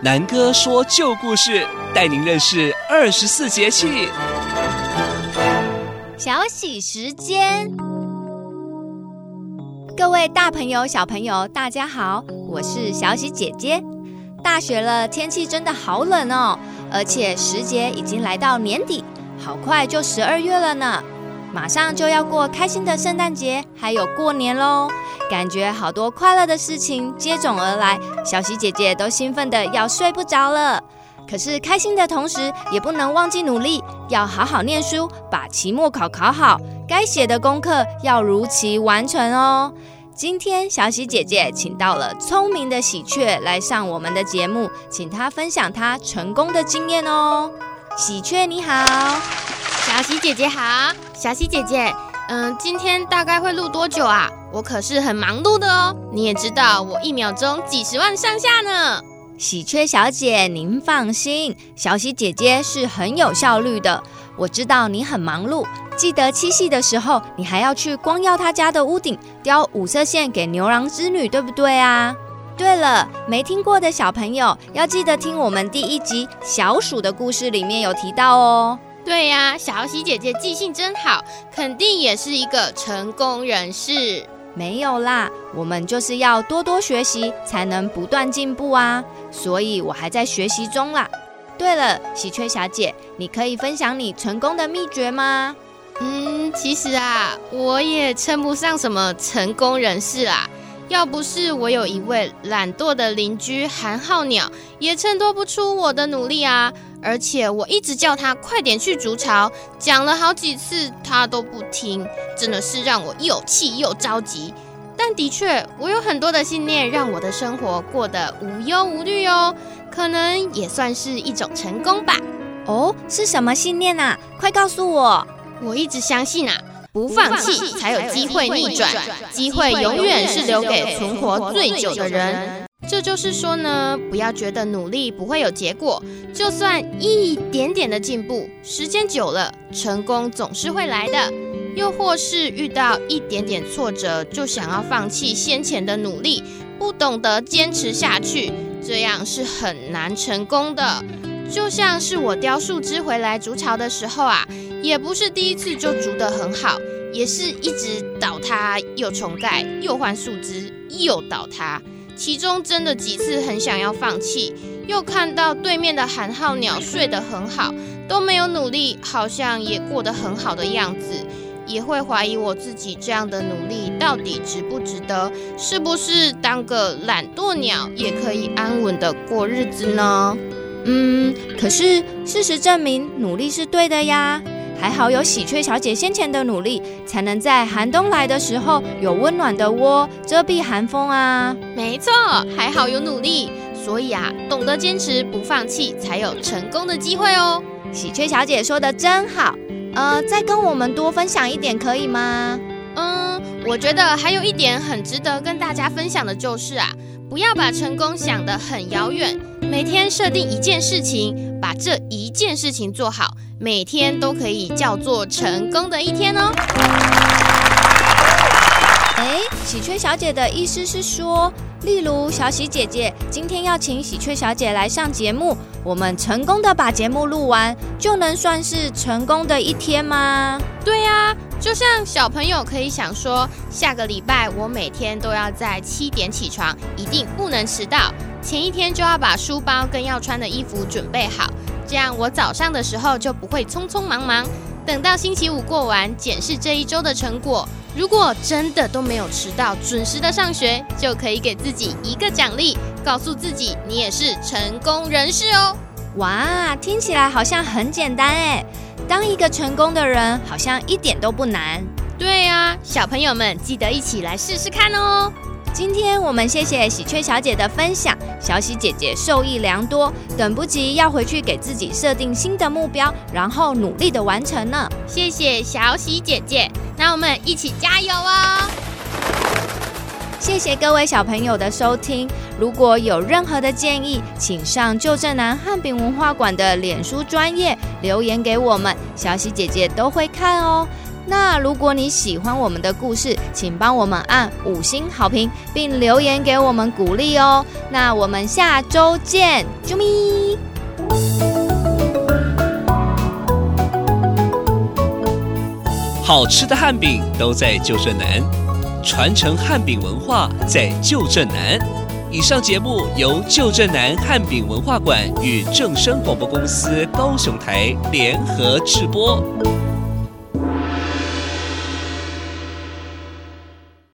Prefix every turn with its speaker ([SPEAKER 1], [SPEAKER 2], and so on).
[SPEAKER 1] 南哥说旧故事，带您认识二十四节气。
[SPEAKER 2] 小喜时间，各位大朋友、小朋友，大家好，我是小喜姐姐。大雪了，天气真的好冷哦，而且时节已经来到年底，好快就十二月了呢。马上就要过开心的圣诞节，还有过年喽，感觉好多快乐的事情接踵而来，小喜姐姐都兴奋得要睡不着了。可是开心的同时，也不能忘记努力，要好好念书，把期末考考好，该写的功课要如期完成哦。今天小喜姐姐请到了聪明的喜鹊来上我们的节目，请她分享她成功的经验哦。喜鹊你好，
[SPEAKER 3] 小喜姐姐好。小喜姐姐，嗯，今天大概会录多久啊？我可是很忙碌的哦。你也知道，我一秒钟几十万上下呢。
[SPEAKER 2] 喜鹊小姐，您放心，小喜姐姐是很有效率的。我知道你很忙碌，记得七夕的时候，你还要去光耀他家的屋顶雕五色线给牛郎织女，对不对啊？对了，没听过的小朋友要记得听我们第一集小鼠的故事，里面有提到哦。
[SPEAKER 3] 对呀，小喜姐姐记性真好，肯定也是一个成功人士。
[SPEAKER 2] 没有啦，我们就是要多多学习，才能不断进步啊。所以我还在学习中啦。对了，喜鹊小姐，你可以分享你成功的秘诀吗？
[SPEAKER 3] 嗯，其实啊，我也称不上什么成功人士啦。要不是我有一位懒惰的邻居寒号鸟，也衬托不出我的努力啊。而且我一直叫他快点去筑巢，讲了好几次他都不听，真的是让我又气又着急。但的确，我有很多的信念，让我的生活过得无忧无虑哦，可能也算是一种成功吧。
[SPEAKER 2] 哦，是什么信念啊？快告诉我！
[SPEAKER 3] 我一直相信啊，不放弃才有机会逆转，机会永远是留给存活最久的人。这就是说呢，不要觉得努力不会有结果，就算一点点的进步，时间久了，成功总是会来的。又或是遇到一点点挫折，就想要放弃先前的努力，不懂得坚持下去，这样是很难成功的。就像是我叼树枝回来筑巢的时候啊，也不是第一次就筑得很好，也是一直倒塌，又重盖，又换树枝，又倒塌。其中真的几次很想要放弃，又看到对面的寒号鸟睡得很好，都没有努力，好像也过得很好的样子，也会怀疑我自己这样的努力到底值不值得？是不是当个懒惰鸟也可以安稳的过日子呢？
[SPEAKER 2] 嗯，可是事实证明努力是对的呀。还好有喜鹊小姐先前的努力，才能在寒冬来的时候有温暖的窝遮蔽寒风啊。
[SPEAKER 3] 没错，还好有努力，所以啊，懂得坚持不放弃，才有成功的机会哦。
[SPEAKER 2] 喜鹊小姐说的真好，呃，再跟我们多分享一点可以吗？
[SPEAKER 3] 嗯，我觉得还有一点很值得跟大家分享的就是啊，不要把成功想得很遥远，每天设定一件事情，把这一件事情做好。每天都可以叫做成功的一天哦。
[SPEAKER 2] 哎，喜鹊小姐的意思是说，例如小喜姐姐今天要请喜鹊小姐来上节目，我们成功的把节目录完，就能算是成功的一天吗？
[SPEAKER 3] 对呀，就像小朋友可以想说，下个礼拜我每天都要在七点起床，一定不能迟到，前一天就要把书包跟要穿的衣服准备好。这样我早上的时候就不会匆匆忙忙，等到星期五过完，检视这一周的成果。如果真的都没有迟到，准时的上学，就可以给自己一个奖励，告诉自己你也是成功人士哦。
[SPEAKER 2] 哇，听起来好像很简单哎，当一个成功的人好像一点都不难。
[SPEAKER 3] 对呀，小朋友们记得一起来试试看哦。
[SPEAKER 2] 今天我们谢谢喜鹊小姐的分享，小喜姐姐受益良多，等不及要回去给自己设定新的目标，然后努力的完成呢。
[SPEAKER 3] 谢谢小喜姐姐，那我们一起加油哦！
[SPEAKER 2] 谢谢各位小朋友的收听，如果有任何的建议，请上旧振南汉饼文化馆的脸书专业留言给我们，小喜姐姐都会看哦。那如果你喜欢我们的故事，请帮我们按五星好评，并留言给我们鼓励哦。那我们下周见，啾咪！
[SPEAKER 1] 好吃的汉饼都在旧振南，传承汉饼文化在旧振南。以上节目由旧振南汉饼文化馆与正声广播公司高雄台联合制播。